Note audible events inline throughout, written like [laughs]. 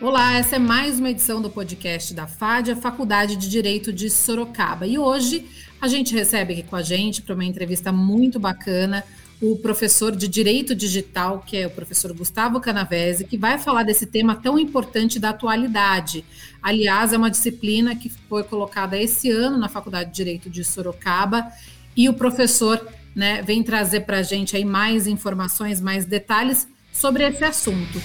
Olá, essa é mais uma edição do podcast da FAD, a Faculdade de Direito de Sorocaba. E hoje a gente recebe aqui com a gente para uma entrevista muito bacana o professor de Direito Digital, que é o professor Gustavo Canavese, que vai falar desse tema tão importante da atualidade. Aliás, é uma disciplina que foi colocada esse ano na Faculdade de Direito de Sorocaba e o professor né, vem trazer para a gente aí mais informações, mais detalhes sobre esse assunto.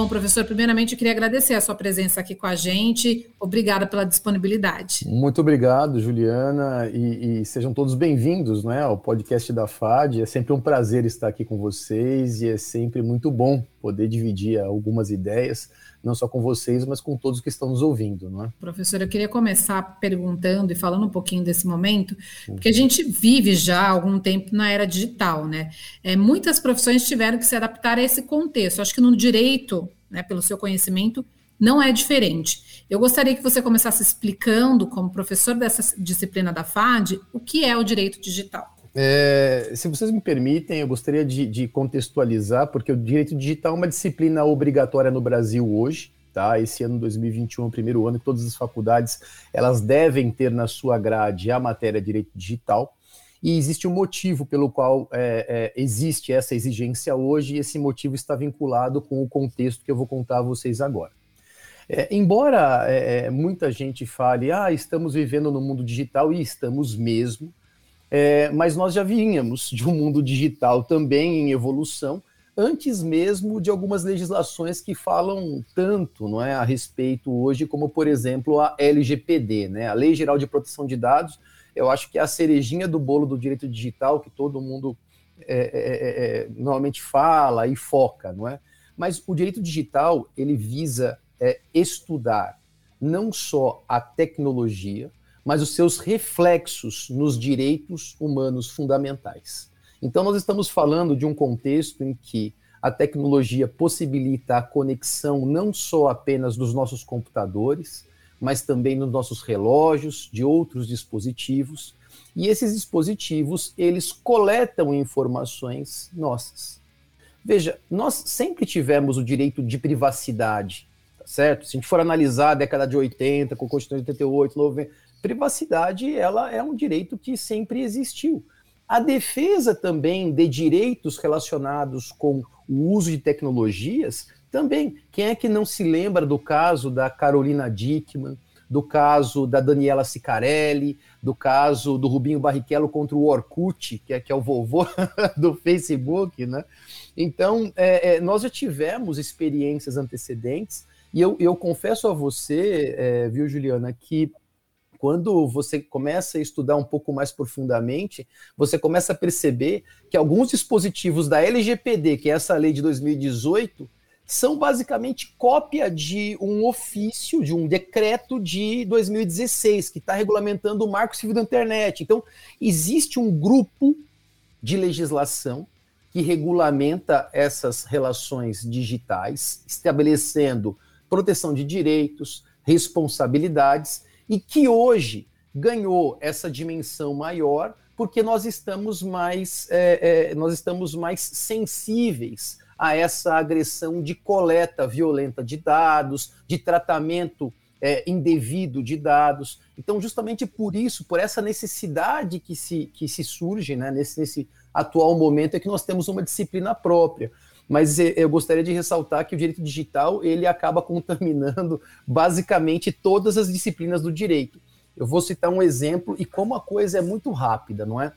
Bom, professor, primeiramente eu queria agradecer a sua presença aqui com a gente. Obrigada pela disponibilidade. Muito obrigado, Juliana, e, e sejam todos bem-vindos né, ao podcast da FAD. É sempre um prazer estar aqui com vocês e é sempre muito bom poder dividir algumas ideias não só com vocês, mas com todos que estão nos ouvindo, não é? Professor, eu queria começar perguntando e falando um pouquinho desse momento, porque a gente vive já há algum tempo na era digital, né? É, muitas profissões tiveram que se adaptar a esse contexto. Acho que no direito, né, pelo seu conhecimento, não é diferente. Eu gostaria que você começasse explicando, como professor dessa disciplina da FAD, o que é o direito digital. É, se vocês me permitem, eu gostaria de, de, contextualizar, porque o direito digital é uma disciplina obrigatória no Brasil hoje, tá? Esse ano 2021 é o primeiro ano que todas as faculdades elas devem ter na sua grade a matéria direito digital. E existe um motivo pelo qual é, é, existe essa exigência hoje, e esse motivo está vinculado com o contexto que eu vou contar a vocês agora. É, embora é, é, muita gente fale, ah, estamos vivendo no mundo digital, e estamos mesmo, é, mas nós já vínhamos de um mundo digital também em evolução, antes mesmo de algumas legislações que falam tanto não é, a respeito hoje, como, por exemplo, a LGPD, né, a Lei Geral de Proteção de Dados. Eu acho que é a cerejinha do bolo do direito digital que todo mundo é, é, é, é normalmente fala e foca, não é? Mas o direito digital ele visa é, estudar não só a tecnologia, mas os seus reflexos nos direitos humanos fundamentais. Então, nós estamos falando de um contexto em que a tecnologia possibilita a conexão não só apenas dos nossos computadores, mas também nos nossos relógios, de outros dispositivos, e esses dispositivos, eles coletam informações nossas. Veja, nós sempre tivemos o direito de privacidade, tá certo? Se a gente for analisar a década de 80, com a Constituição de 88, 90, privacidade ela é um direito que sempre existiu. A defesa também de direitos relacionados com o uso de tecnologias, também. Quem é que não se lembra do caso da Carolina Dickman, do caso da Daniela Sicarelli, do caso do Rubinho Barrichello contra o Orkut, que é, que é o vovô [laughs] do Facebook, né? Então, é, é, nós já tivemos experiências antecedentes, e eu, eu confesso a você, é, viu, Juliana, que quando você começa a estudar um pouco mais profundamente, você começa a perceber que alguns dispositivos da LGPD, que é essa lei de 2018, são basicamente cópia de um ofício, de um decreto de 2016, que está regulamentando o Marco Civil da Internet. Então, existe um grupo de legislação que regulamenta essas relações digitais, estabelecendo proteção de direitos, responsabilidades e que hoje ganhou essa dimensão maior porque nós estamos mais, é, é, nós estamos mais sensíveis a essa agressão de coleta violenta de dados, de tratamento é, indevido de dados. Então, justamente por isso, por essa necessidade que se, que se surge né, nesse, nesse atual momento, é que nós temos uma disciplina própria mas eu gostaria de ressaltar que o direito digital ele acaba contaminando [laughs] basicamente todas as disciplinas do direito. Eu vou citar um exemplo e como a coisa é muito rápida, não é?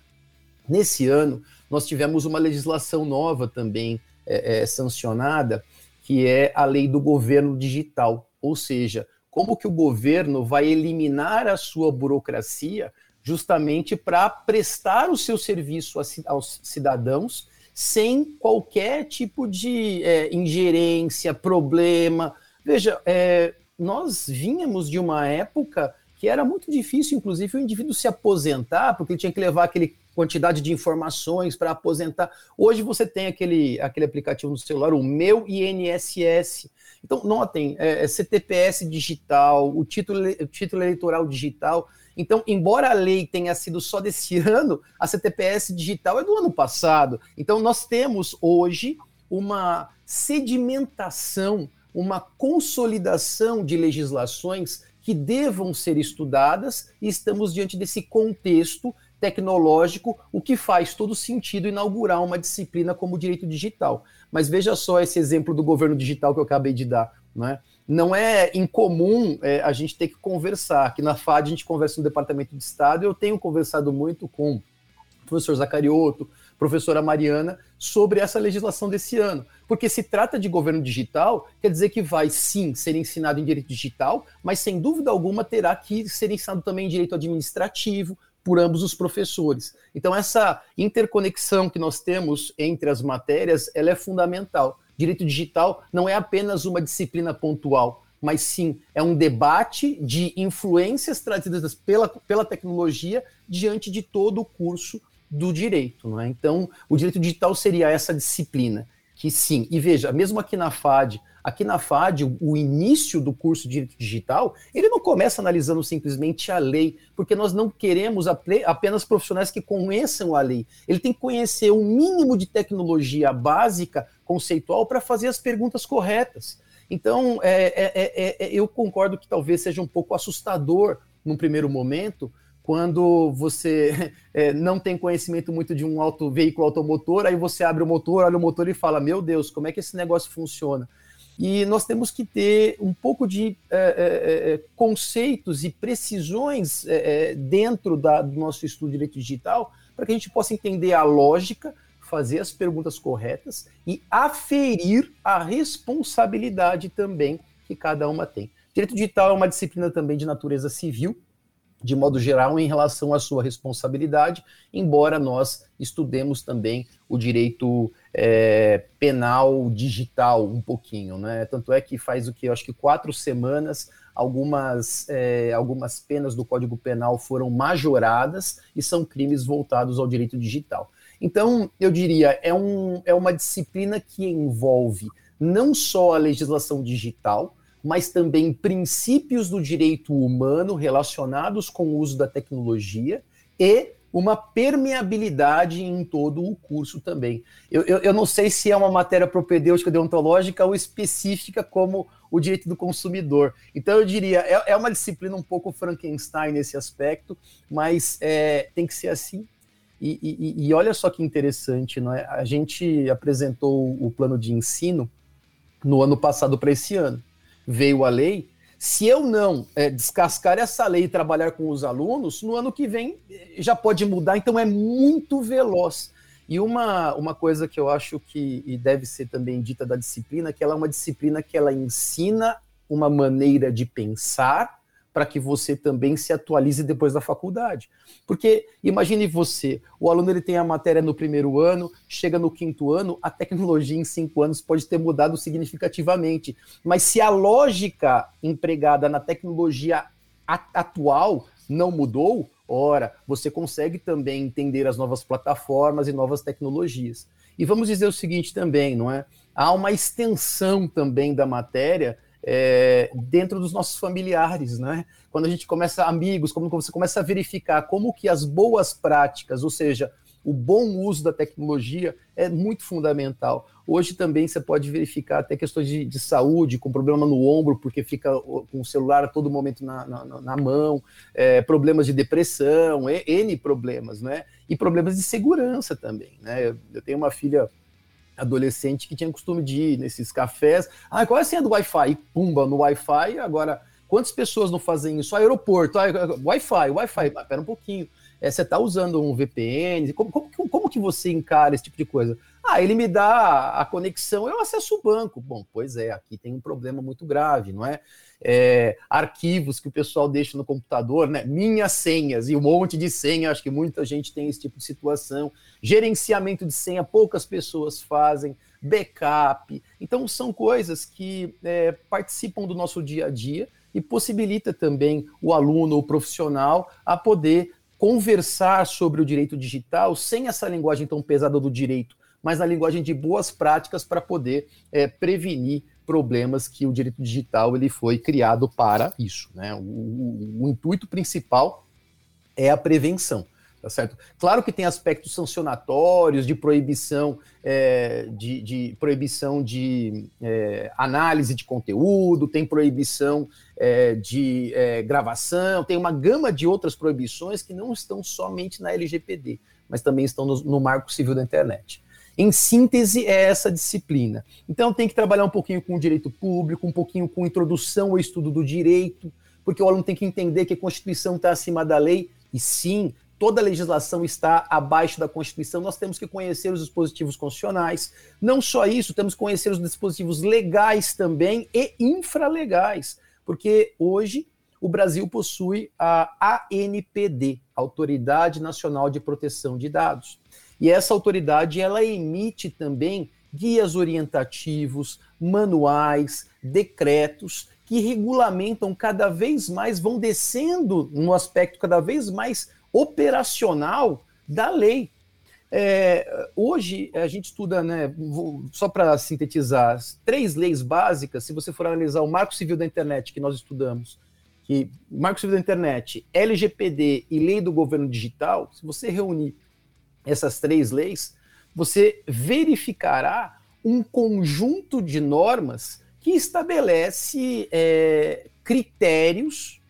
Nesse ano, nós tivemos uma legislação nova também é, é, sancionada, que é a lei do governo digital, ou seja, como que o governo vai eliminar a sua burocracia justamente para prestar o seu serviço aos cidadãos sem qualquer tipo de é, ingerência, problema. Veja, é, nós vínhamos de uma época que era muito difícil, inclusive, o indivíduo se aposentar, porque ele tinha que levar aquele quantidade de informações para aposentar. Hoje você tem aquele, aquele aplicativo no celular, o Meu INSS. Então, notem, é, é CTPS digital, o título, o título eleitoral digital. Então, embora a lei tenha sido só desse [laughs] ano, a CTPS digital é do ano passado. Então, nós temos hoje uma sedimentação, uma consolidação de legislações que devam ser estudadas e estamos diante desse contexto tecnológico, o que faz todo sentido inaugurar uma disciplina como direito digital. Mas veja só esse exemplo do governo digital que eu acabei de dar. Não é, não é incomum é, a gente ter que conversar. Aqui na FAD a gente conversa no Departamento de Estado, eu tenho conversado muito com o professor Zacarioto, professora Mariana, sobre essa legislação desse ano. Porque se trata de governo digital, quer dizer que vai sim ser ensinado em direito digital, mas sem dúvida alguma terá que ser ensinado também em direito administrativo, por ambos os professores. Então essa interconexão que nós temos entre as matérias, ela é fundamental. Direito digital não é apenas uma disciplina pontual, mas sim é um debate de influências trazidas pela, pela tecnologia diante de todo o curso do direito. Não é? Então, o direito digital seria essa disciplina, que sim. E veja, mesmo aqui na FAD, aqui na FAD, o, início do curso de direito digital, ele não começa analisando simplesmente a lei, porque nós não queremos apenas profissionais que conheçam a lei. Ele tem que conhecer o um mínimo de tecnologia básica, conceitual, para fazer as perguntas corretas. Então, é, é, é, é, eu concordo que talvez seja um pouco assustador num primeiro momento, quando você [laughs] é, não tem conhecimento muito de um auto, veículo automotor, aí você abre o motor, olha o motor e fala: Meu Deus, como é que esse negócio funciona? E nós temos que ter um pouco de é, é, conceitos e precisões dentro da, do nosso estudo de direito digital para que a gente possa entender a lógica, fazer as perguntas corretas e aferir a responsabilidade também que cada uma tem. Direito digital é uma disciplina também de natureza civil, de modo geral, em relação à sua responsabilidade, embora nós estudemos também o direito é, penal digital um pouquinho, né? Tanto é que faz o que? Eu acho que quatro semanas algumas, é, algumas penas do Código Penal foram majoradas e são crimes voltados ao direito digital. Então, eu diria, é, um, é uma disciplina que envolve não só a legislação digital, mas também princípios do direito humano relacionados com o uso da tecnologia e uma permeabilidade em todo o curso também. Eu, eu, eu, não sei se é uma matéria propedêutica deontológica ou específica como o direito do consumidor. Então eu diria, é, é uma disciplina um pouco Frankenstein nesse aspecto, mas é, tem que ser assim. E, e, e olha só que interessante, não é? a gente apresentou o plano de ensino no ano passado para esse ano veio a lei, se eu não é, descascar essa lei e trabalhar com os alunos, no ano que vem eh, já pode mudar, então é muito veloz. E uma, uma coisa que eu acho que deve ser também dita da disciplina, que ela é uma disciplina que ela ensina uma maneira de pensar para que você também se atualize depois da faculdade. Porque imagine você, o aluno ele tem a matéria no primeiro ano, chega no quinto ano, a tecnologia em cinco anos pode ter mudado significativamente. Mas se a lógica empregada na tecnologia atual não mudou, ora, você consegue também entender as novas plataformas e novas tecnologias. E vamos dizer o seguinte também, não é? Há uma extensão também da matéria é, dentro dos nossos familiares, né? Quando a gente começa amigos, como você começa a verificar como que as boas práticas, ou seja, o bom uso da tecnologia é muito fundamental. Hoje também você pode verificar até questões de, de saúde, com problema no ombro, porque fica com o celular a todo momento na, na, na mão, é, problemas de depressão, N problemas, né? E problemas de segurança também, né? Eu tenho uma filha adolescente que tinha costume de ir nesses cafés. Ah, qual é a senha do Wi-Fi? Pumba, no Wi-Fi. Agora, quantas pessoas não fazem isso? Aeroporto, ah, Wi-Fi, Wi-Fi. Ah, pera um pouquinho. É, você está usando um VPN? Como, como, como, que você encara esse tipo de coisa? Ah, ele me dá a conexão, eu acesso o banco. Bom, pois é, aqui tem um problema muito grave, não é? é, arquivos que o pessoal deixa no computador, né? Minhas senhas e um monte de senha, acho que muita gente tem esse tipo de situação. Gerenciamento de senha, poucas pessoas fazem, backup. Então, são coisas que é, participam do nosso dia a dia e possibilita também o aluno, o profissional, a poder conversar sobre o direito digital sem essa linguagem tão pesada do direito, mas na linguagem de boas práticas para poder é, prevenir problemas que o direito digital ele foi criado para isso. Né? O, o, o intuito principal é a prevenção. Tá certo? Claro que tem aspectos sancionatórios de proibição é, de, de, proibição de é, análise de conteúdo, tem proibição é, de é, gravação, tem uma gama de outras proibições que não estão somente na LGPD, mas também estão no, no Marco Civil da Internet. Em síntese, é essa disciplina. Então, tem que trabalhar um pouquinho com o direito público, um pouquinho com introdução ao estudo do direito, porque o aluno tem que entender que a Constituição está acima da lei, e sim, toda a legislação está abaixo da Constituição, nós temos que conhecer os dispositivos constitucionais. Não só isso, temos que conhecer os dispositivos legais também e infralegais, porque hoje o Brasil possui a ANPD, Autoridade Nacional de Proteção de Dados. E essa autoridade ela emite também guias orientativos, manuais, decretos que regulamentam cada vez mais, vão descendo no aspecto cada vez mais operacional da lei. É, hoje a gente estuda, né, só para sintetizar, três leis básicas. Se você for analisar o Marco Civil da Internet que nós estudamos, que Marco Civil da Internet, LGPD e Lei do Governo Digital, se você reunir essas três leis, você verificará um conjunto de normas que estabelece é, critérios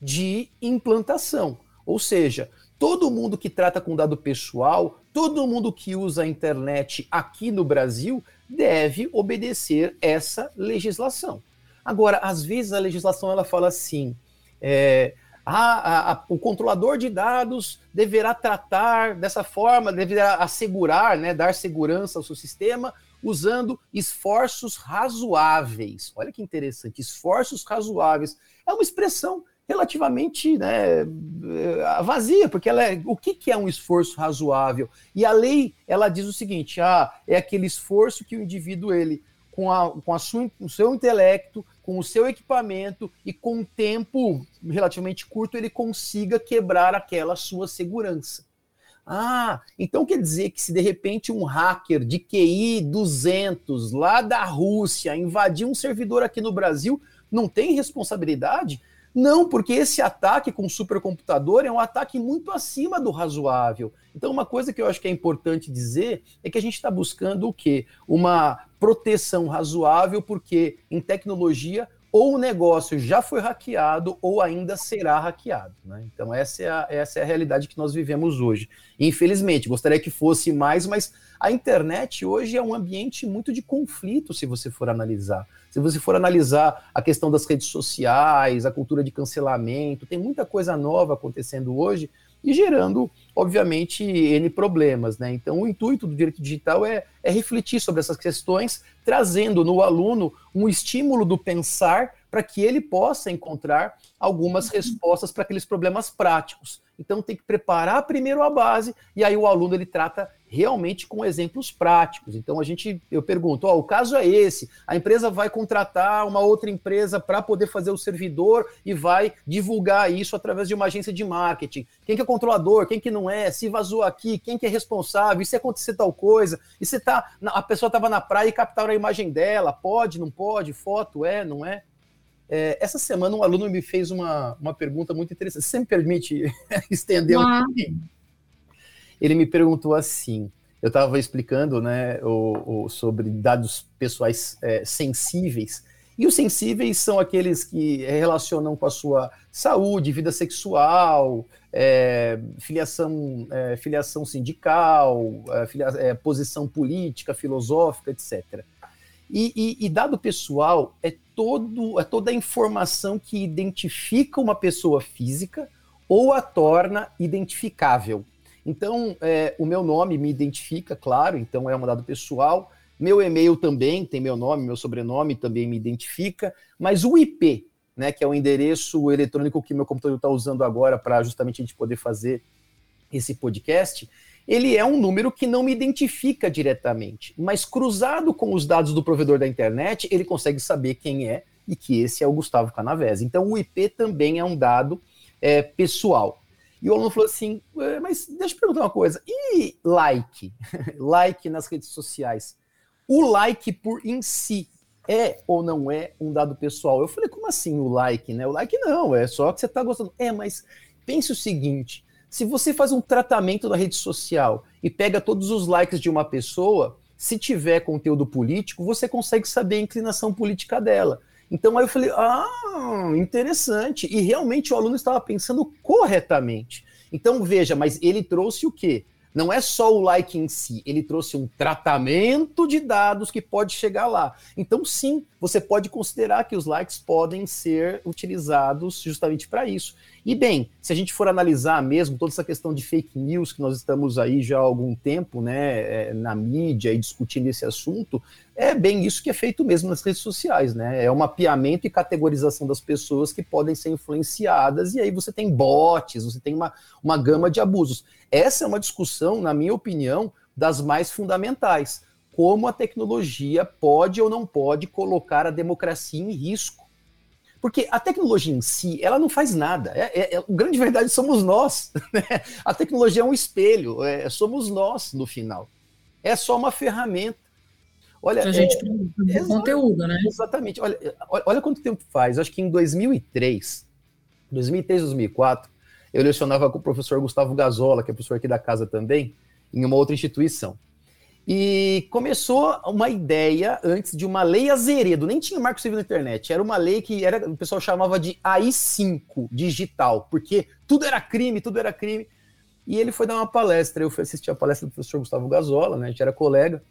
de implantação. Ou seja, todo mundo que trata com dado pessoal, todo mundo que usa a internet aqui no Brasil deve obedecer essa legislação. Agora, às vezes a legislação ela fala assim: é, a, a, o controlador de dados deverá tratar dessa forma, deverá assegurar, né, dar segurança ao seu sistema usando esforços razoáveis. Olha que interessante, esforços razoáveis. É uma expressão relativamente né, eh, vazia, porque ela é, o que, que é um esforço razoável? E a lei ela diz o seguinte: ah, é aquele esforço que o indivíduo ele com, a, com a sua, o seu intelecto, com o seu equipamento e com um tempo relativamente curto ele consiga quebrar aquela sua segurança. Ah, então quer dizer que se de repente um hacker de QI 200 lá da Rússia invadir um servidor aqui no Brasil, não tem responsabilidade? Não, porque esse ataque com supercomputador é um ataque muito acima do razoável. Então, uma coisa que eu acho que é importante dizer é que a gente está buscando o quê? Uma proteção razoável, porque em tecnologia ou o negócio já foi hackeado ou ainda será hackeado. Né? Então, essa é, a, essa é a realidade que nós vivemos hoje. Infelizmente, gostaria que fosse mais, mas a internet hoje é um ambiente muito de conflito, se você for analisar. Se você for analisar a questão das redes sociais, a cultura de cancelamento, tem muita coisa nova acontecendo hoje e gerando, obviamente, N problemas. Né? Então, o intuito do direito digital é, é refletir sobre essas questões, trazendo no aluno um estímulo do pensar para que ele possa encontrar algumas uhum. respostas para aqueles problemas práticos. Então tem que preparar primeiro a base e aí o aluno ele trata realmente com exemplos práticos. Então a gente eu pergunto, ó, o caso é esse, a empresa vai contratar uma outra empresa para poder fazer o servidor e vai divulgar isso através de uma agência de marketing. Quem que é controlador, quem que não é, se vazou aqui, quem que é responsável, e se acontecer tal coisa, e se tá a pessoa estava na praia e captaram a imagem dela, pode, não pode, foto é, não é? É, essa semana um aluno me fez uma, uma pergunta muito interessante. Você me permite [laughs] estender um pouquinho? Ele me perguntou assim: eu estava explicando né, o, o, sobre dados pessoais é, sensíveis. E os sensíveis são aqueles que relacionam com a sua saúde, vida sexual, é, filiação, é, filiação sindical, é, filia, é, posição política, filosófica, etc. E, e, e, dado pessoal é, todo, é toda a informação que identifica uma pessoa física ou a torna identificável. Então, é, o meu nome me identifica, claro, então é um dado pessoal. Meu e-mail também tem meu nome, meu sobrenome também me identifica, mas o IP, né, que é o endereço eletrônico que meu computador está usando agora para justamente a gente poder fazer esse podcast, ele é um número que não me identifica diretamente, mas cruzado com os dados do provedor da internet, ele consegue saber quem é e que esse é o Gustavo Canavese. Então, o IP também é um dado é, pessoal. E o aluno falou assim: mas deixa eu perguntar uma coisa, e like? [laughs] like nas redes sociais. O like por em si é ou não é um dado pessoal? Eu falei, como assim o like, né? O like não, é só que você está gostando. É, mas pense o seguinte: se você faz um tratamento na rede social e pega todos os likes de uma pessoa, se tiver conteúdo político, você consegue saber a inclinação política dela. Então aí eu falei, ah, interessante. E realmente o aluno estava pensando corretamente. Então veja, mas ele trouxe o quê? Não é só o like em si, ele trouxe um tratamento de dados que pode chegar lá. Então, sim, você pode considerar que os likes podem ser utilizados justamente para isso. E bem, se a gente for analisar mesmo toda essa questão de fake news que nós estamos aí já há algum tempo, né, é, na mídia e discutindo esse assunto, é bem isso que é feito mesmo nas redes sociais, né? É um mapeamento e categorização das pessoas que podem ser influenciadas, e aí você tem bots, você tem uma, uma gama de abusos. Essa é uma discussão, na minha opinião, das mais fundamentais. Como a tecnologia pode ou não pode colocar a democracia em risco. Porque a tecnologia em si, ela não faz nada. É, é, é a grande verdade somos nós. [laughs] Né? A tecnologia é um espelho, é, somos nós no final. É só uma ferramenta. Olha, a gente é, conteúdo, né? Exatamente. Olha, olha quanto tempo faz. Acho que em 2003, 2003, 2004, eu lecionava com o professor Gustavo Gazola, que é professor aqui da casa também, em uma outra instituição. E começou uma ideia antes de uma lei azeredo, nem tinha marco civil na internet, era uma lei que era, o pessoal chamava de AI5 digital, porque tudo era crime, tudo era crime. E ele foi dar uma palestra, eu fui assistir a palestra do professor Gustavo Gazola, né, a gente era colega,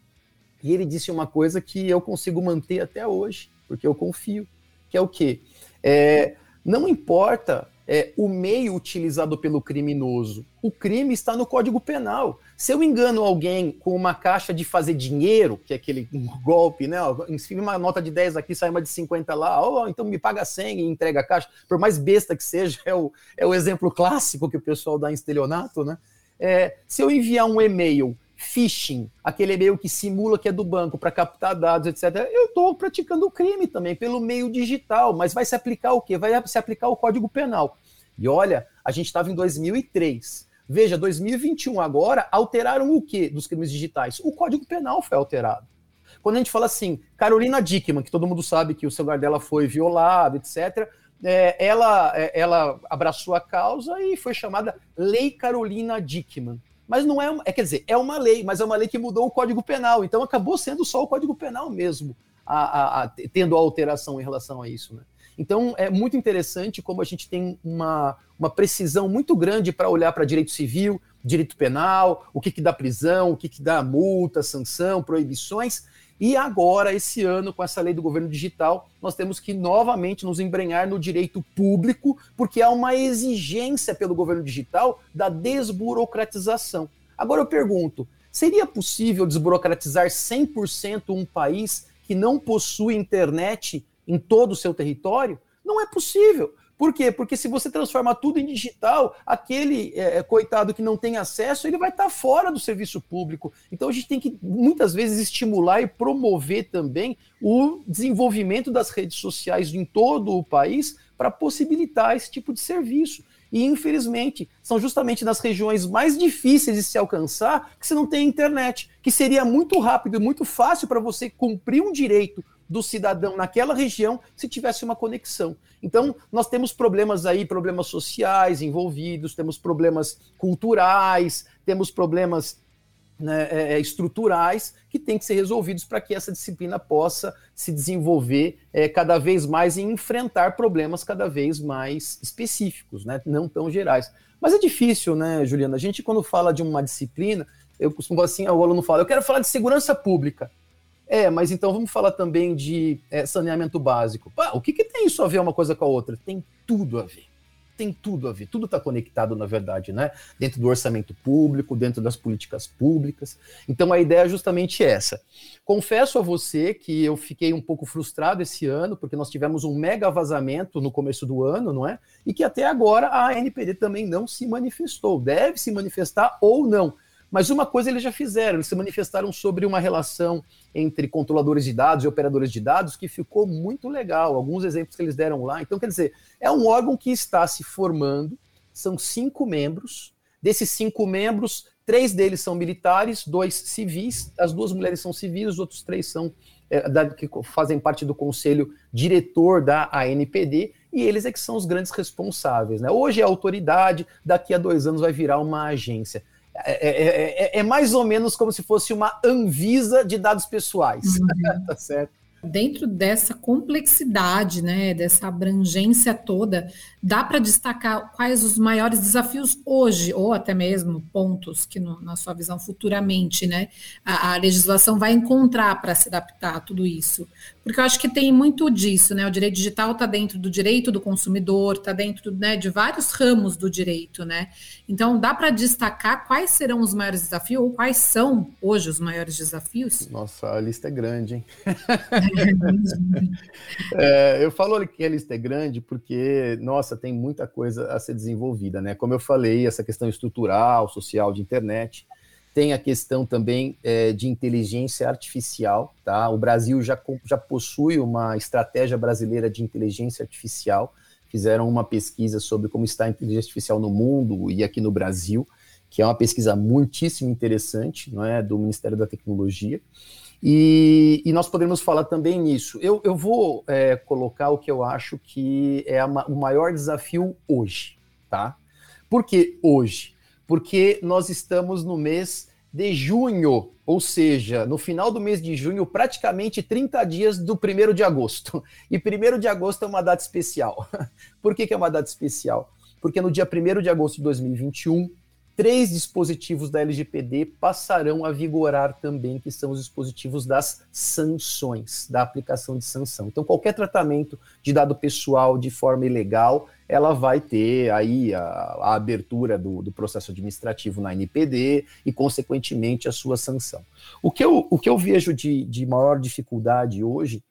e ele disse uma coisa que eu consigo manter até hoje, porque eu confio, que é o quê? É, não importa é, o meio utilizado pelo criminoso, o crime está no Código Penal. Se eu engano alguém com uma caixa de fazer dinheiro, que é aquele [laughs] golpe, né? Inscreve uma nota de 10 aqui, sai uma de 50 lá, oh, então me paga 100 e entrega a caixa, por mais besta que seja, [laughs] é o, é o exemplo clássico que o pessoal dá em estelionato, né? É, se eu enviar um e-mail phishing, aquele e-mail que simula que é do banco para captar dados, etc. Eu estou praticando crime também pelo meio digital, mas vai se aplicar o quê? Vai se aplicar o Código Penal. E olha, a gente estava em 2003. Veja, 2021 agora, alteraram o quê dos crimes digitais? O Código Penal foi alterado. Quando a gente fala assim, Carolina Dickman, que todo mundo sabe que o celular dela foi violado, etc., é, ela, é, ela abraçou a causa e foi chamada Lei Carolina Dickman. Mas não é, é, quer dizer, é uma lei, mas é uma lei que mudou o Código Penal. Então acabou sendo só o Código Penal mesmo, a, a, a, tendo a alteração em relação a isso. Né? Então é muito interessante como a gente tem uma, uma precisão muito grande para olhar para direito civil, direito penal, o que, que dá prisão, o que, que dá multa, sanção, proibições. E agora, esse ano, com essa lei do governo digital, nós temos que novamente nos embrenhar no direito público, porque há uma exigência pelo governo digital da desburocratização. Agora eu pergunto: seria possível desburocratizar 100% um país que não possui internet em todo o seu território? Não é possível. Por quê? Porque se você transformar tudo em digital, aquele é, é coitado que não tem acesso, ele vai estar tá fora do serviço público. Então a gente tem que muitas vezes estimular e promover também o desenvolvimento das redes sociais em todo o país para possibilitar esse tipo de serviço. E, infelizmente, são justamente nas regiões mais difíceis de se alcançar que você não tem internet, que seria muito rápido e muito fácil para você cumprir um direito do cidadão naquela região se tivesse uma conexão. Então, nós temos problemas aí, problemas sociais envolvidos, temos problemas culturais, temos problemas né, é, é estruturais que têm que ser resolvidos para que essa disciplina possa se desenvolver é, cada vez mais e enfrentar problemas cada vez mais específicos, né, não tão gerais. Mas é difícil, né, Juliana? A gente, quando fala de uma disciplina, eu costumo assim, o aluno fala, eu quero falar de segurança pública. É, mas então vamos falar também de é, saneamento básico. Pá, o que, que tem isso a ver uma coisa com a outra? Tem tudo a ver. Tem tudo a ver. Tudo está conectado, na verdade, né? Dentro do orçamento público, dentro das políticas públicas. Então a ideia é justamente essa. Confesso a você que eu fiquei um pouco frustrado esse ano, porque nós tivemos um mega vazamento no começo do ano, não é? E que até agora a NPD também não se manifestou. Deve se manifestar ou não. Mas uma coisa eles já fizeram, eles se manifestaram sobre uma relação entre controladores de dados e operadores de dados que ficou muito legal. Alguns exemplos que eles deram lá. Então, quer dizer, é um órgão que está se formando, são cinco membros. Desses cinco membros, três deles são militares, dois civis, as duas mulheres são civis, os outros três são é, da, que fazem parte do conselho diretor da ANPD, e eles é que são os grandes responsáveis. Né? Hoje é autoridade, daqui a dois anos vai virar uma agência. É, é, é, é, é mais ou menos como se fosse uma Anvisa de dados pessoais. Uhum. [laughs] tá certo? Dentro dessa complexidade, né, dessa abrangência toda, dá para destacar quais os maiores desafios hoje, ou até mesmo pontos que, no, na sua visão, futuramente, né, a, a legislação vai encontrar para se adaptar a tudo isso? Porque eu acho que tem muito disso, né? O direito digital está dentro do direito do consumidor, está dentro né, de vários ramos do direito, né? Então, dá para destacar quais serão os maiores desafios, ou quais são hoje os maiores desafios? Nossa, a lista é grande, hein? [laughs] [laughs] é, eu falo que a lista é grande porque, nossa, tem muita coisa a ser desenvolvida, né? Como eu falei, essa questão estrutural, social de internet, tem a questão também é, de inteligência artificial, tá? O Brasil já, já possui uma estratégia brasileira de inteligência artificial, fizeram uma pesquisa sobre como está a inteligência artificial no mundo e aqui no Brasil, que é uma pesquisa muitíssimo interessante, não é, do Ministério da Tecnologia. E, e, nós podemos falar também nisso. Eu, eu vou é, colocar o que eu acho que é a, o maior desafio hoje, tá? Por que hoje? Porque nós estamos no mês de junho, ou seja, no final do mês de junho, praticamente 30 dias do primeiro de agosto. E primeiro de agosto é uma data especial. [laughs] Por que, que é uma data especial? Porque no dia 1 de agosto de 2021, três dispositivos da LGPD passarão a vigorar também, que são os dispositivos das sanções, da aplicação de sanção. Então, qualquer tratamento de dado pessoal de forma ilegal, ela vai ter aí a, a abertura do, do, processo administrativo na NPD e, consequentemente, a sua sanção. O que eu, o que eu vejo de, de maior dificuldade hoje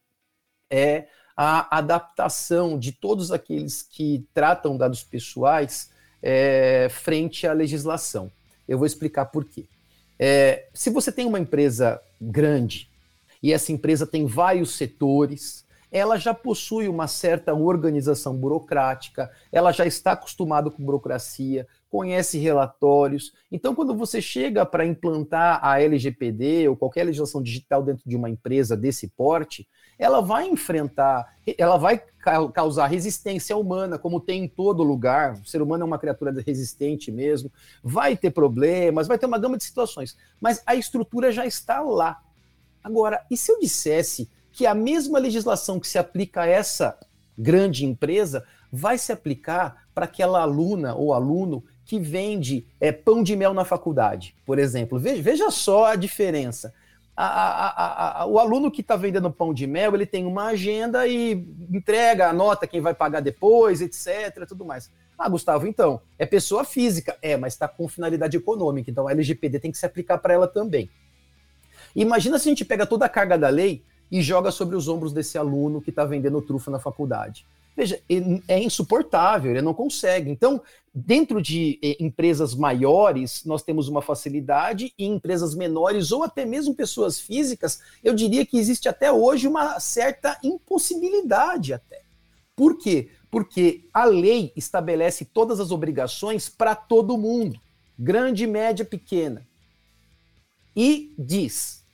é a adaptação de todos aqueles que tratam dados pessoais é, frente à legislação. Eu vou explicar por quê. É, se você tem uma empresa grande e essa empresa tem vários setores, ela já possui uma certa organização burocrática, ela já está acostumada com burocracia, conhece relatórios. Então, quando você chega para implantar a LGPD ou qualquer legislação digital dentro de uma empresa desse porte, ela vai enfrentar, ela vai causar resistência humana, como tem em todo lugar. O ser humano é uma criatura resistente mesmo, vai ter problemas, vai ter uma gama de situações, mas a estrutura já está lá. Agora, e se eu dissesse que a mesma legislação que se aplica a essa grande empresa vai se aplicar para aquela aluna ou aluno que vende é, pão de mel na faculdade, por exemplo? Veja, veja só a diferença a, a, a, o aluno que está vendendo pão de mel, ele tem uma agenda e entrega, anota quem vai pagar depois, etc, tudo mais. Ah, Gustavo, então, é pessoa física. É, mas está com finalidade econômica, então a LGPD tem que se aplicar para ela também. Imagina se a gente pega toda a carga da lei e joga sobre os ombros desse aluno que está vendendo trufa na faculdade. Veja, é insuportável, ele não consegue. Então, dentro de eh, empresas maiores, nós temos uma facilidade, e em empresas menores, ou até mesmo pessoas físicas, eu diria que existe até hoje uma certa impossibilidade até. Por quê? Porque a lei estabelece todas as obrigações para todo mundo, grande, média, pequena. E diz: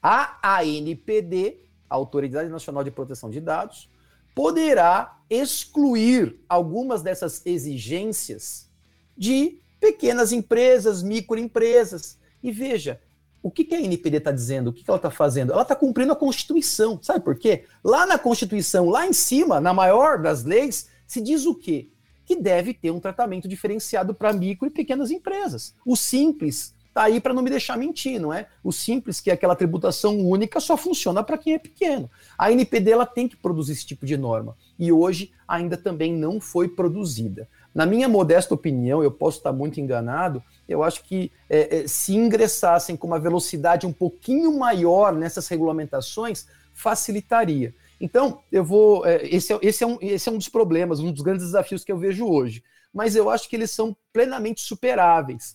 a ANPD, a Autoridade Nacional de Proteção de Dados, poderá excluir algumas dessas exigências de pequenas empresas, microempresas. E veja, o que, a NPD está dizendo? O que, ela está fazendo? Ela está cumprindo a Constituição. Sabe por quê? Lá na Constituição, lá em cima, na maior das leis, se diz o quê? Que deve ter um tratamento diferenciado para micro e pequenas empresas. O simples tá aí para não me deixar mentir, não é? O simples, que é aquela tributação única, só funciona para quem é pequeno. A NPD ela tem que produzir esse tipo de norma e hoje ainda também não foi produzida. Na minha modesta opinião, eu posso estar muito enganado, eu acho que é, é, se ingressassem com uma velocidade um pouquinho maior nessas regulamentações, facilitaria. Então, eu vou. É, esse, é, esse, é um, esse é um dos problemas, um dos grandes desafios que eu vejo hoje. Mas eu acho que eles são plenamente superáveis.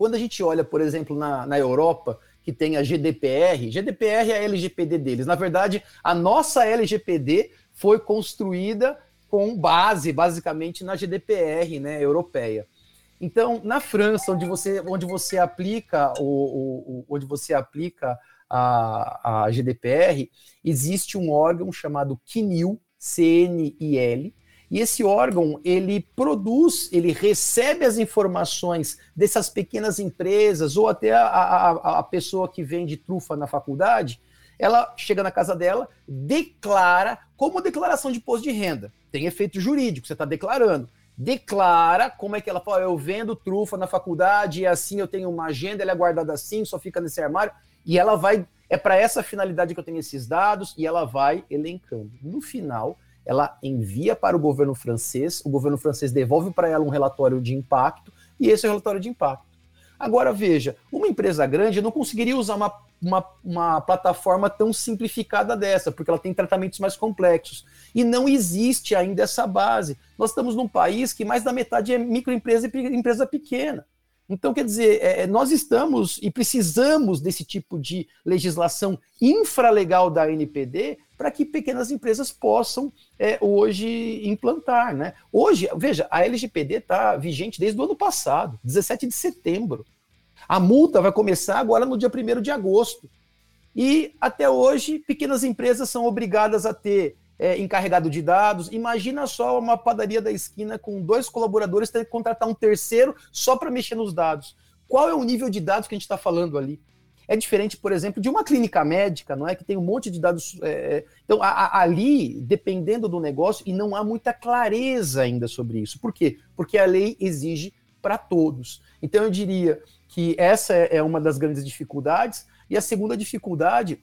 Quando a gente olha, por exemplo, na, na Europa, que tem a GDPR, GDPR é a LGPD deles. Na verdade, a nossa LGPD foi construída com base, basicamente, na GDPR né, europeia. Então, na França, onde você, onde você aplica o, o, onde você aplica a, a GDPR, existe um órgão chamado CNIL, C-N-I-L, e esse órgão, ele produz, ele recebe as informações dessas pequenas empresas, ou até a, a, a pessoa que vende trufa na faculdade, ela chega na casa dela, declara, como declaração de imposto de renda. Tem efeito jurídico, você está declarando declara como é que ela fala, eu vendo trufa na faculdade e assim eu tenho uma agenda, ela é guardada assim, só fica nesse armário, e ela vai, é para essa finalidade que eu tenho esses dados, e ela vai elencando. No final, ela envia para o governo francês, o governo francês devolve para ela um relatório de impacto, e esse é o relatório de impacto. Agora veja, uma empresa grande não conseguiria usar uma, uma, uma, plataforma tão simplificada dessa, porque ela tem tratamentos mais complexos. E não existe ainda essa base. Nós estamos num país que mais da metade é microempresa e empresa pequena. Então, quer dizer, é, é nós estamos e precisamos desse tipo de legislação infralegal da NPD para que pequenas empresas possam é, hoje implantar. Né? Hoje, veja, a LGPD está vigente desde o ano passado, 17 de setembro. A multa vai começar agora no dia 1 de agosto. E até hoje, pequenas empresas são obrigadas a ter é, encarregado de dados. Imagina só uma padaria da esquina com dois colaboradores ter que contratar um terceiro só para mexer nos dados. Qual é o nível de dados que a gente está falando ali? É diferente, por exemplo, de uma clínica médica, não é? Que tem um monte de dados. É... é então, a, a, ali, dependendo do negócio, e não há muita clareza ainda sobre isso. Por quê? Porque a lei exige para todos. Então, eu diria que essa é, é uma das grandes dificuldades. E a segunda dificuldade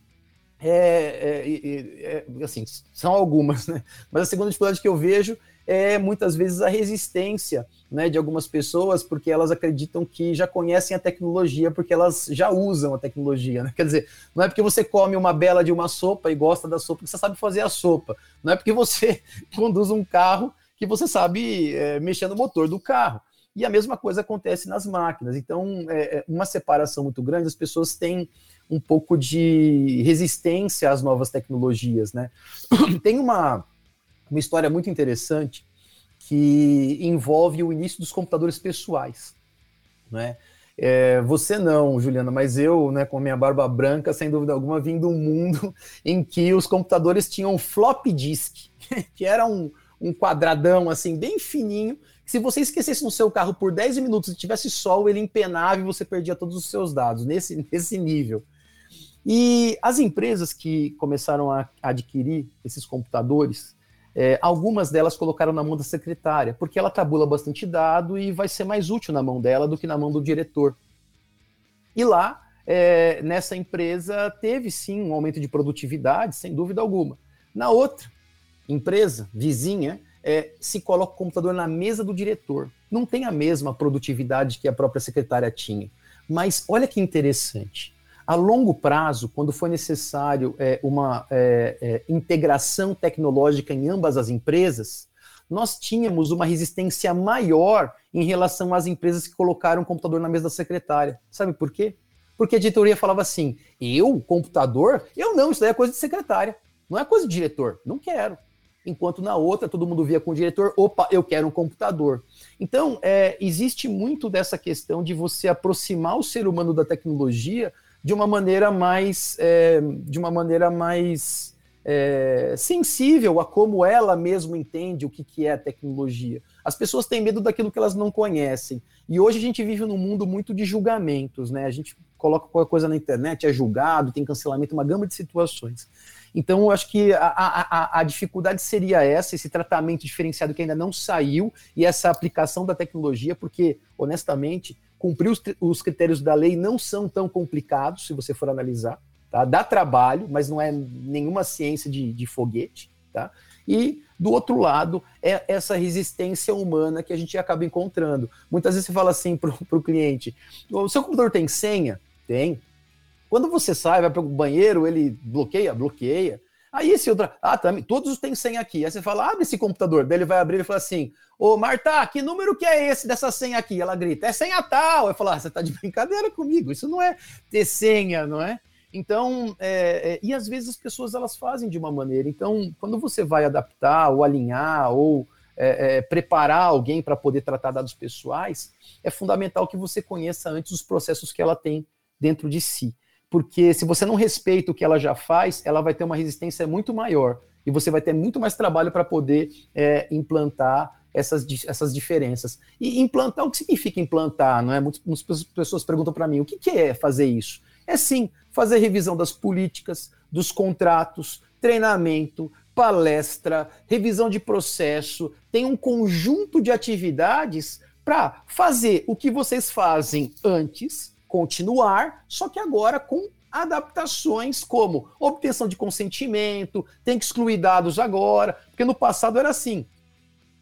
é, é, é, assim, são algumas, né? Mas a segunda dificuldade que eu vejo é muitas vezes a resistência né, de algumas pessoas, porque elas acreditam que já conhecem a tecnologia, porque elas já usam a tecnologia. Né? Quer dizer, não é porque você come uma bela de uma sopa e gosta da sopa que você sabe fazer a sopa. Não é porque você [laughs] conduz um carro que você sabe é, mexer no motor do carro. E a mesma coisa acontece nas máquinas. Então, é, é uma separação muito grande, as pessoas têm um pouco de resistência às novas tecnologias. Né? Tem uma uma história muito interessante que envolve o início dos computadores pessoais. Né? É, você não, Juliana, mas eu, né, com a minha barba branca, sem dúvida alguma, vim um mundo [laughs] em que os computadores tinham flop disk, [laughs] que era um, um quadradão assim, bem fininho, se você esquecesse no seu carro por 10 minutos e tivesse sol, ele empenava e você perdia todos os seus dados, nesse, [laughs] nesse nível. E as empresas que começaram a adquirir esses computadores, é, algumas delas colocaram na mão da secretária, porque ela tabula bastante dado e vai ser mais útil na mão dela do que na mão do diretor. E lá, é, nessa empresa, teve sim um aumento de produtividade, sem dúvida alguma. Na outra empresa, vizinha, é, se coloca o computador na mesa do diretor. Não tem a mesma produtividade que a própria secretária tinha. Mas olha que interessante. A longo prazo, quando foi necessário é, uma é, é, integração tecnológica em ambas as empresas, nós tínhamos uma resistência maior em relação às empresas que colocaram o computador na mesa da secretária. Sabe por quê? Porque a diretoria falava assim: eu, computador? Eu não, isso daí é coisa de secretária, não é coisa de diretor, não quero. Enquanto na outra, todo mundo via com o diretor: opa, eu quero um computador. Então, é, existe muito dessa questão de você aproximar o ser humano da tecnologia de uma maneira mais, é, de uma maneira mais é, sensível a como ela mesma entende o que, que é tecnologia. As pessoas têm medo daquilo que elas não conhecem. E hoje a gente vive num mundo muito de julgamentos, né? A gente coloca qualquer coisa na internet, é julgado, tem cancelamento, uma gama de situações. Então, eu acho que a, a, a, dificuldade seria essa, esse tratamento diferenciado que ainda não saiu, e essa aplicação da tecnologia, porque, honestamente, cumprir os, os critérios da lei não são tão complicados, se você for analisar. Tá? Dá trabalho, mas não é nenhuma ciência de, de foguete. Tá? E, do outro lado, é essa resistência humana que a gente acaba encontrando. Muitas vezes você fala assim para o cliente: o seu computador tem senha? Tem. Quando você sai, vai para o banheiro, ele bloqueia? Bloqueia. Aí esse outro, ah, também, todos têm senha aqui. Aí você fala, abre esse computador. Daí ele vai abrir e fala assim: Ô Marta, que número que é esse dessa senha aqui? Ela grita, é senha tal. Eu falo, ah, você tá de [laughs] brincadeira comigo, isso não é ter senha, não é? Então, é, é, e às vezes as pessoas elas fazem de uma maneira. Então, quando você vai adaptar ou alinhar ou é, é, preparar alguém para poder tratar dados pessoais, é fundamental que você conheça antes os processos que ela tem dentro de si. Porque se você não respeita o que ela já faz, ela vai ter uma resistência muito maior. E você vai ter muito mais trabalho para poder é, implantar essas, essas diferenças. E implantar, o que significa implantar? Não é? Muitas pessoas perguntam para mim, o que, que é fazer isso? É sim fazer revisão das políticas, dos contratos, treinamento, palestra, revisão de processo, tem um conjunto de atividades para fazer o que vocês fazem antes, continuar, só que agora com adaptações como obtenção de consentimento, tem que excluir dados agora, porque no passado era assim.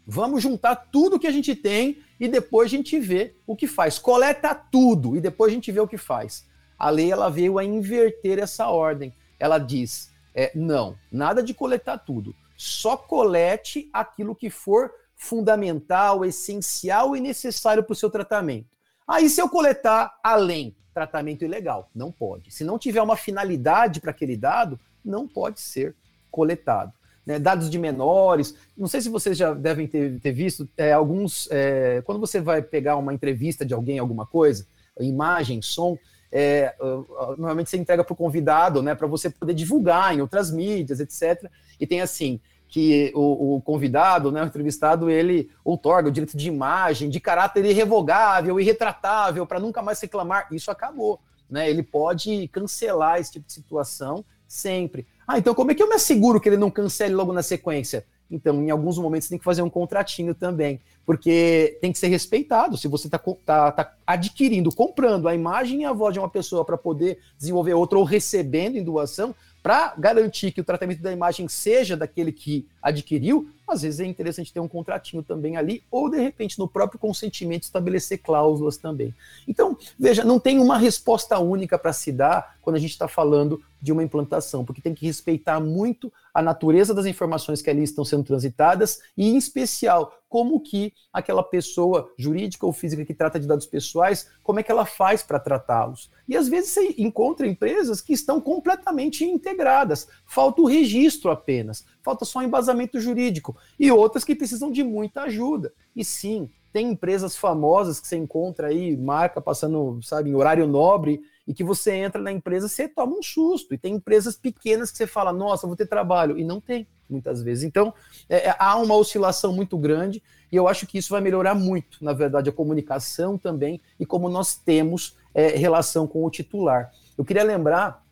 Vamos juntar tudo que a gente tem e depois a gente vê o que faz. Coleta tudo e depois a gente vê o que faz. A lei ela veio a inverter essa ordem. Ela diz: é, não, nada de coletar tudo. Só colete aquilo que for fundamental, essencial e necessário para o seu tratamento. Aí, se eu coletar além tratamento ilegal, não pode. Se não tiver uma finalidade para aquele dado, não pode ser coletado. Né, dados de menores. Não sei se vocês já devem ter, ter visto é, alguns. É, quando você vai pegar uma entrevista de alguém, alguma coisa, imagem, som, é, normalmente você entrega para o convidado, né, para você poder divulgar em outras mídias, etc. E tem assim que o, o, convidado, né, o entrevistado, ele outorga o direito de imagem de caráter irrevogável, irretratável, para nunca mais reclamar. Isso acabou. Né? Ele pode cancelar esse tipo de situação sempre. Ah, então como é que eu me asseguro que ele não cancele logo na sequência? Então, em alguns momentos, tem que fazer um contratinho também, porque tem que ser respeitado. Se você está tá, tá adquirindo, comprando a imagem e a voz de uma pessoa para poder desenvolver outra ou recebendo em doação, para garantir que o tratamento da imagem seja daquele que adquiriu, às vezes é interessante ter um contratinho também ali, ou de repente no próprio consentimento estabelecer cláusulas também. Então, veja, não tem uma resposta única para se dar quando a gente está falando de uma implantação, porque tem que respeitar muito a natureza das informações que ali estão sendo transitadas e, em especial, como que aquela pessoa jurídica ou física que trata de dados pessoais, como é que ela faz para tratá-los. E às vezes você encontra empresas que estão completamente integradas, falta o registro apenas, falta só embasamento jurídico, e outras que precisam de muita ajuda. E sim, tem empresas famosas que você encontra aí, marca passando, sabe, em horário nobre, e que você entra na empresa, você toma um susto. E tem empresas pequenas que você fala, nossa, vou ter trabalho, e não tem, muitas vezes. Então, é, é, há uma oscilação muito grande, e eu acho que isso vai melhorar muito, na verdade, a comunicação também, e como nós temos é, relação com o titular. Eu queria lembrar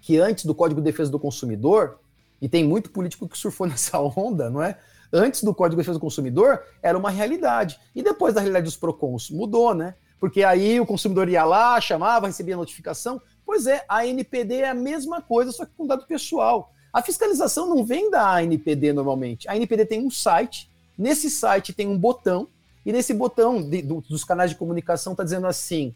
que antes do Código de Defesa do Consumidor, e tem muito político que surfou [laughs] nessa onda, não é? Antes do Código de Defesa do Consumidor, era uma realidade. E depois da realidade dos PROCONs, mudou, né? Porque aí o consumidor ia lá, chamava, recebia notificação. Pois é, a NPD é a mesma coisa, só que com dado pessoal. A fiscalização não vem da ANPD normalmente. A ANPD tem um site, nesse site tem um botão, e nesse botão de, do, dos canais de comunicação está dizendo assim: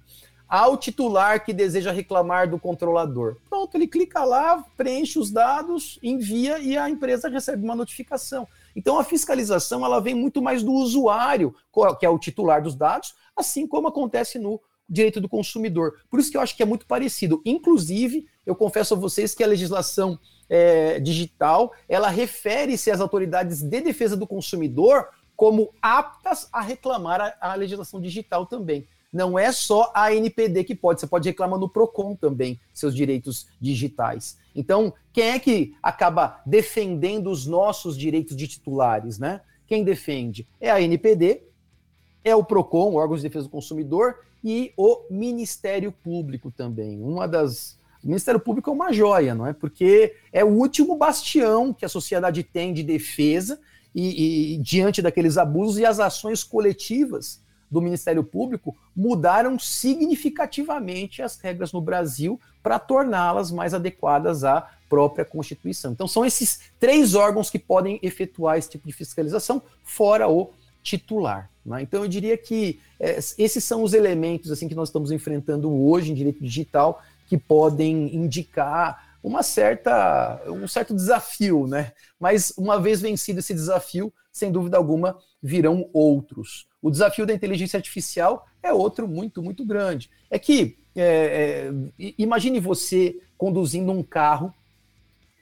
ao titular que deseja reclamar do controlador. Pronto, ele clica lá, preenche os dados, envia e a empresa recebe uma notificação. Então a fiscalização ela vem muito mais do usuário, que é o titular dos dados, assim como acontece no direito do consumidor. Por isso que eu acho que é muito parecido. Inclusive, eu confesso a vocês que a legislação é, digital ela refere-se às autoridades de defesa do consumidor como aptas a reclamar a, a, legislação digital também. Não é só a NPD que pode, você pode reclamar no PROCON também seus direitos digitais. Então, quem é que acaba defendendo os nossos direitos de titulares, né? Quem defende? É a NPD é o PROCON, órgãos de defesa do consumidor, e o Ministério Público também. Uma das. O Ministério Público é uma joia, não é? Porque é o último bastião que a sociedade tem de defesa e, e diante daqueles abusos e as ações coletivas do Ministério Público mudaram significativamente as regras no Brasil para torná-las mais adequadas à própria Constituição. Então, são esses três órgãos que podem efetuar esse tipo de fiscalização, fora o titular. Né? Então eu diria que é, esses são os elementos assim que nós estamos enfrentando hoje em direito digital que podem indicar uma certa, um certo desafio, né? Mas uma vez vencido esse desafio, sem dúvida alguma, virão outros. O desafio da inteligência artificial é outro muito, muito grande. É que é, é, imagine você conduzindo um carro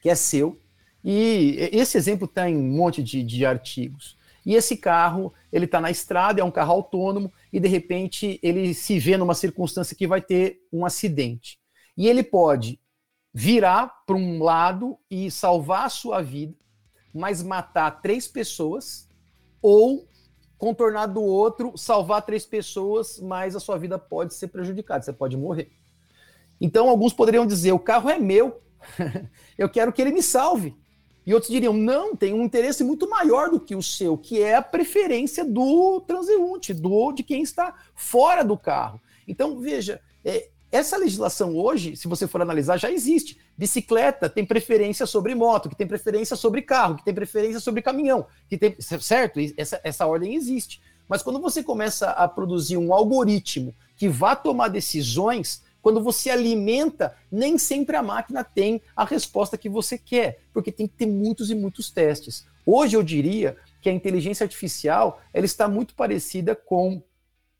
que é seu, e esse exemplo está em um monte de, de artigos. E esse carro, ele está na estrada, é um carro autônomo, e de repente ele se vê numa circunstância que vai ter um acidente. E ele pode virar para um lado e salvar a sua vida, mas matar três pessoas, ou contornar do outro, salvar três pessoas, mas a sua vida pode ser prejudicada, você pode morrer. Então, alguns poderiam dizer: o carro é meu, [laughs] eu quero que ele me salve. E outros diriam: não, tem um interesse muito maior do que o seu, que é a preferência do transeunte, do de quem está fora do carro. Então, veja, é, essa legislação hoje, se você for analisar, já existe. Bicicleta tem preferência sobre moto, que tem preferência sobre carro, que tem preferência sobre caminhão, que tem. Certo? Essa, essa ordem existe. Mas quando você começa a produzir um algoritmo que vá tomar decisões, quando você alimenta, nem sempre a máquina tem a resposta que você quer, porque tem que ter muitos e muitos testes. Hoje eu diria que a inteligência artificial ela está muito parecida com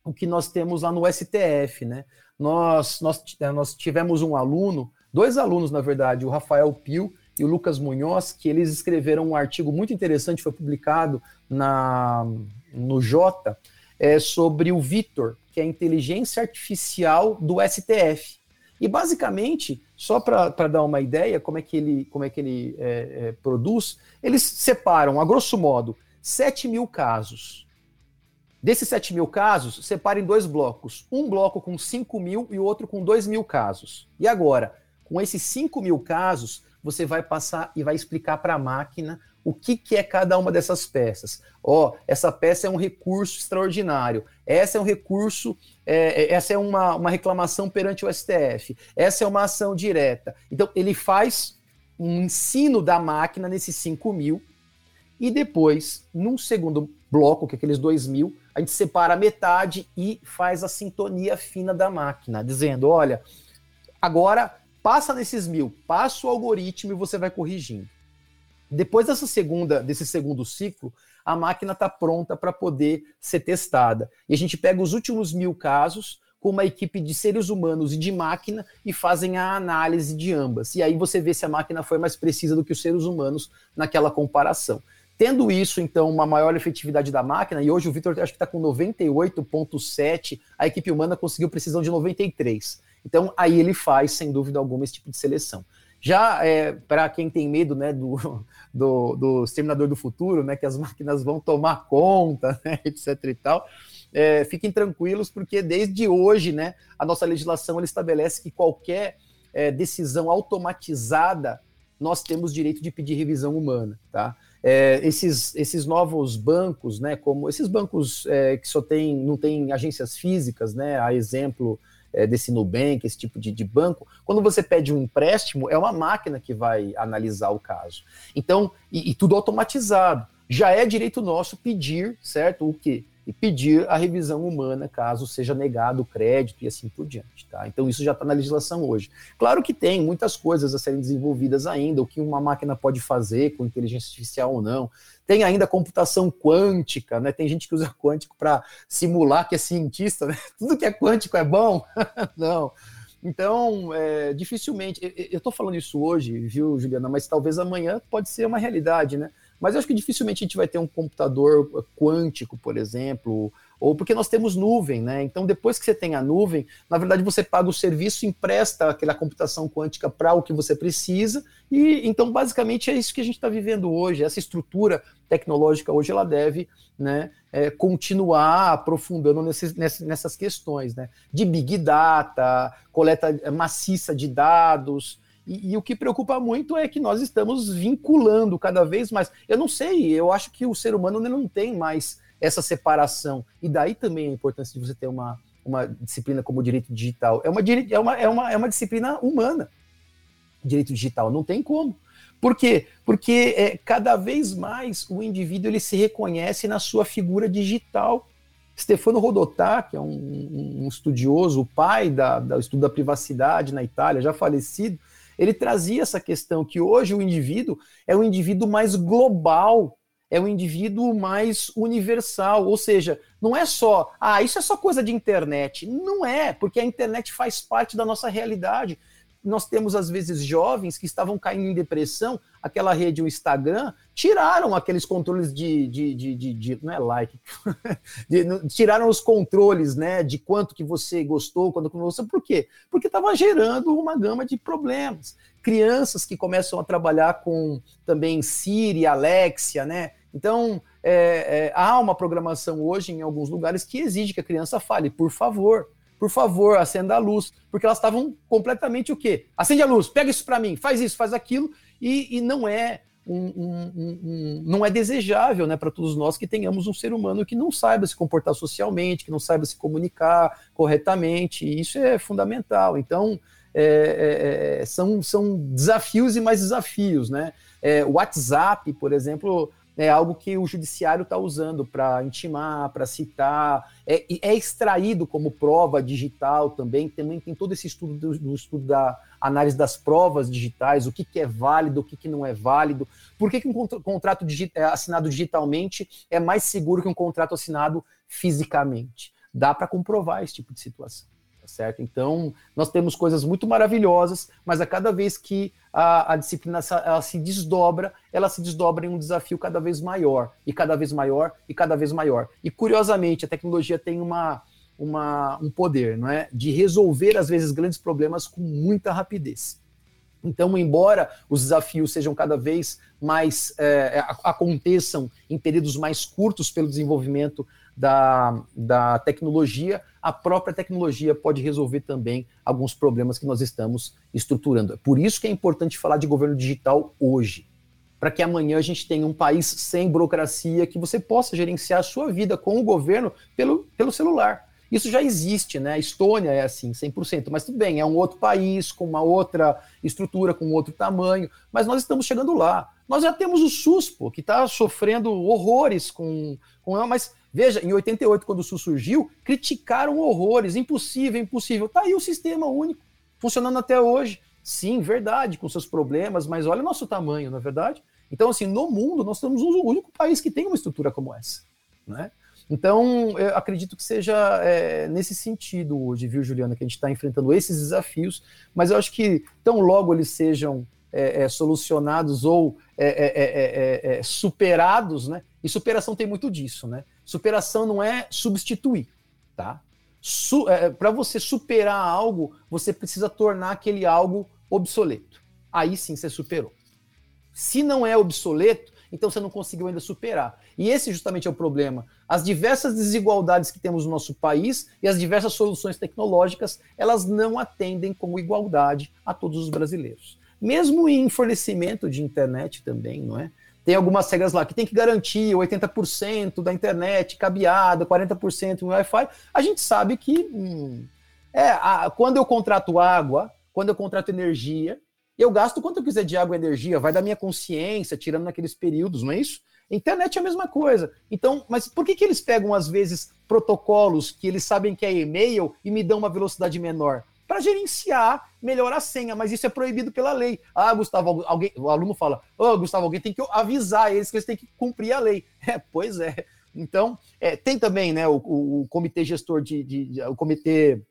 o que nós temos lá no STF, né? Nós, nós, eh, nós tivemos um aluno, dois alunos, na verdade, o Rafael Pio e o Lucas Munhoz, que eles escreveram um artigo muito interessante, foi publicado na, no Jota, é, sobre o Vitor, que é a inteligência artificial do STF. E basicamente, só para dar uma ideia como é que ele, como é que ele é, é, produz, eles separam, a grosso modo, 7 mil casos Desses 7 mil casos, separa em dois blocos. Um bloco com 5 mil e o outro com 2 mil casos. E agora, com esses 5 mil casos, você vai passar e vai explicar para a máquina o que, que é cada uma dessas peças. Ó, oh, essa peça é um recurso extraordinário. Essa é um recurso, é, é essa é uma, uma reclamação perante o STF. Essa é uma ação direta. Então, ele faz um ensino da máquina nesses 5 mil e depois, num segundo bloco, que é aqueles 2 mil, a gente separa a metade e faz a sintonia fina da máquina, dizendo: olha, agora passa nesses mil, passa o algoritmo e você vai corrigindo. Depois dessa segunda, desse segundo ciclo, a máquina está pronta para poder ser testada. E a gente pega os últimos mil casos com uma equipe de seres humanos e de máquina e fazem a análise de ambas. E aí você vê se a máquina foi mais precisa do que os seres humanos naquela comparação. Tendo isso, então, uma maior efetividade da máquina, e hoje o Victor acho que está com 98,7, a equipe humana conseguiu precisão de 93. Então, aí ele faz, sem dúvida alguma, esse tipo de seleção. Já é, para quem tem medo né, do, [laughs] do, do Exterminador do Futuro, né, que as máquinas vão tomar conta, né, [laughs] etc. e tal, é, fiquem tranquilos, porque desde hoje né, a nossa legislação estabelece que qualquer é, decisão automatizada nós temos direito de pedir revisão humana. Tá? É, esses, esses novos bancos, né, como esses bancos é, que só tem, não tem agências físicas, né, a exemplo é, desse Nubank, esse tipo de, de, banco, quando você pede um empréstimo, é uma máquina que vai analisar o caso. Então, e, e tudo automatizado. Já é direito nosso pedir, certo? O quê? E pedir a revisão humana caso seja negado o crédito e assim por diante. Tá? Então isso já está na legislação hoje. Claro que tem muitas coisas a serem desenvolvidas ainda, o que uma máquina pode fazer com inteligência artificial ou não. Tem ainda computação quântica, né? Tem gente que usa [laughs] quântico para simular que é cientista, né? [laughs] Tudo que é quântico é bom? [laughs] não. Então, é, dificilmente. Eu estou falando isso hoje, viu, Juliana? Mas talvez amanhã pode ser uma realidade, né? Mas eu acho que dificilmente a gente vai ter um computador quântico, por exemplo, ou porque nós temos nuvem, né? Então, depois que você tem a nuvem, na verdade você paga o serviço, empresta aquela computação quântica para o que você precisa, e então basicamente é isso que a gente está vivendo hoje. Essa estrutura tecnológica hoje ela deve né, é, continuar aprofundando nesses, nessas questões, né? De big data, coleta maciça de dados. E, e, o que preocupa muito é que nós estamos vinculando cada vez mais. Eu não sei, eu acho que o ser humano não tem mais essa separação. E daí também a importância de você ter uma, uma disciplina como direito digital. É uma, é, uma, é, uma, é uma disciplina humana, direito digital, não tem como. Por quê? Porque é, cada vez mais o indivíduo ele se reconhece na sua figura digital. Stefano Rodotà, que é um, um estudioso, o pai da, da estudo da privacidade na Itália, já falecido, ele trazia essa questão que hoje o indivíduo é um indivíduo mais global. é um indivíduo mais universal, ou seja, não é só, ah, isso é só coisa de internet. Não é, porque a internet faz parte da nossa realidade. Nós temos, às vezes, jovens que estavam caindo em depressão, aquela rede, o Instagram, tiraram aqueles controles de. de, de, de, de não é like. [laughs] de, tiraram os controles né, de quanto que você gostou, quando que você. Por quê? Porque estava gerando uma gama de problemas. Crianças que começam a trabalhar com também Siri, Alexia, né? Então, é, é, há uma programação hoje em alguns lugares que exige que a criança fale, por favor, por favor, acenda a luz, porque elas estavam completamente o quê? Acende a luz, pega isso para mim, faz isso, faz aquilo, e, e não é um, um, um, não é desejável né, para todos nós que tenhamos um ser humano que não saiba se comportar socialmente, que não saiba se comunicar corretamente, isso é fundamental. Então, é, é, é são, são desafios e mais desafios. Né? É, WhatsApp, por exemplo, é algo que o judiciário está usando para intimar, para citar, é, é, extraído como prova digital também, também tem todo esse estudo do, do estudo da análise das provas digitais, o que, que é válido, o que, que não é válido, por que, que um contrato digi é, assinado digitalmente é mais seguro que um contrato assinado fisicamente. Dá para comprovar esse tipo de situação tá certo? Então, nós temos coisas muito maravilhosas, mas a cada vez que a, a disciplina ela se desdobra, ela se desdobra em um desafio cada vez maior, e cada vez maior, e cada vez maior. E, curiosamente, a tecnologia tem uma, uma, um poder, não é? De resolver, às vezes, grandes problemas com muita rapidez. Então, embora os desafios sejam cada vez mais é, aconteçam em períodos mais curtos pelo desenvolvimento da, da tecnologia, a própria tecnologia pode resolver também alguns problemas que nós estamos estruturando. É por isso que é importante falar de governo digital hoje, para que amanhã a gente tenha um país sem burocracia, que você possa gerenciar a sua vida com o governo pelo, pelo celular. Isso já existe, né? A Estônia é assim, 100%, mas tudo bem, é um outro país, com uma outra estrutura, com outro tamanho, mas nós estamos chegando lá. Nós já temos o SUS, pô, que está sofrendo horrores com, com ela, mas Veja, em 88, quando o SUS surgiu, criticaram horrores, impossível, impossível. Tá aí o sistema único, funcionando até hoje. Sim, verdade, com seus problemas, mas olha o nosso tamanho, não é verdade? Então, assim, no mundo, nós somos o único país que tem uma estrutura como essa, né? Então, eu acredito que seja é, nesse sentido hoje, viu, Juliana, que a gente está enfrentando esses desafios, mas eu acho que tão logo eles sejam é, é, solucionados ou é, é, é, superados, né? E superação tem muito disso, né? Superação não é substituir, tá? Su é, Para você superar algo, você precisa tornar aquele algo obsoleto. Aí sim você superou. Se não é obsoleto, então você não conseguiu ainda superar. E esse justamente é o problema. As diversas desigualdades que temos no nosso país e as diversas soluções tecnológicas, elas não atendem com igualdade a todos os brasileiros. Mesmo em fornecimento de internet também, não é? Tem algumas regras lá que tem que garantir 80% da internet cabeada, 40% no Wi-Fi. A gente sabe que hum, é, a, quando eu contrato água, quando eu contrato energia, eu gasto quanto eu quiser de água e energia, vai da minha consciência, tirando naqueles períodos, não é isso? Internet é a mesma coisa. Então, mas por que, que eles pegam, às vezes, protocolos que eles sabem que é e-mail e me dão uma velocidade menor? Para gerenciar melhor a senha, mas isso é proibido pela lei. Ah, Gustavo, alguém, o aluno fala, oh, Gustavo, alguém tem que avisar eles que eles têm que cumprir a lei. [laughs] É, pois é. Então, é, tem também né, o, o, o comitê gestor de, de, de, o comitê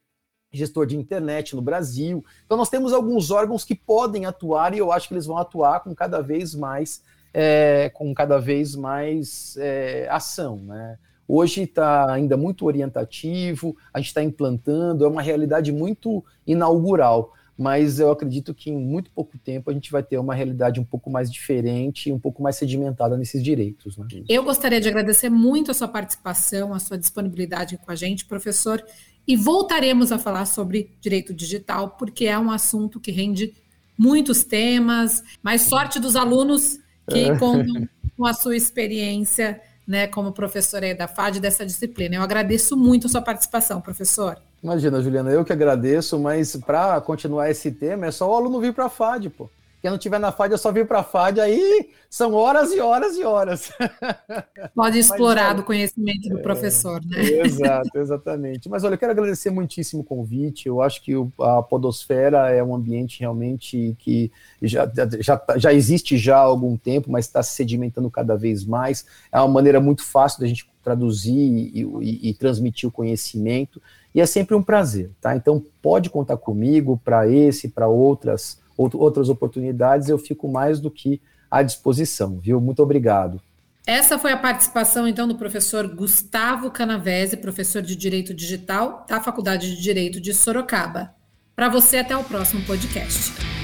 gestor de internet no Brasil. Então, nós temos alguns órgãos que podem atuar e eu acho que eles vão atuar com cada vez mais, é, com cada vez mais é, ação, né? Hoje está ainda muito orientativo, a gente está implantando, é uma realidade muito inaugural, mas eu acredito que em muito pouco tempo a gente vai ter uma realidade um pouco mais diferente, um pouco mais sedimentada nesses direitos. Né? Eu gostaria de agradecer muito a sua participação, a sua disponibilidade com a gente, professor, e voltaremos a falar sobre direito digital, porque é um assunto que rende muitos temas, mais sorte dos alunos que é. contam [laughs] com a sua experiência né, como professora da FAD dessa disciplina. Eu agradeço muito a sua participação, professor. Imagina, Juliana, eu que agradeço, mas para continuar esse tema é só o aluno vir para a FAD, pô. Quem não tiver na FAD, é só vir para a FAD, aí são horas e horas e horas. [laughs] Pode explorar Mas, do conhecimento do é, professor, né? Exato, exatamente. Mas olha, eu quero agradecer muitíssimo o convite. Eu acho que a Podosfera é um ambiente realmente que já, já, já existe já há algum tempo, mas está se sedimentando cada vez mais. É uma maneira muito fácil da gente traduzir e, e, e transmitir o conhecimento. E é sempre um prazer, tá? Então pode contar comigo para esse, para outras outras oportunidades, eu fico mais do que à disposição, viu? Muito obrigado. Essa foi a participação, então, do professor Gustavo Canavese, professor de Direito Digital da Faculdade de Direito de Sorocaba. Para você, até o próximo podcast.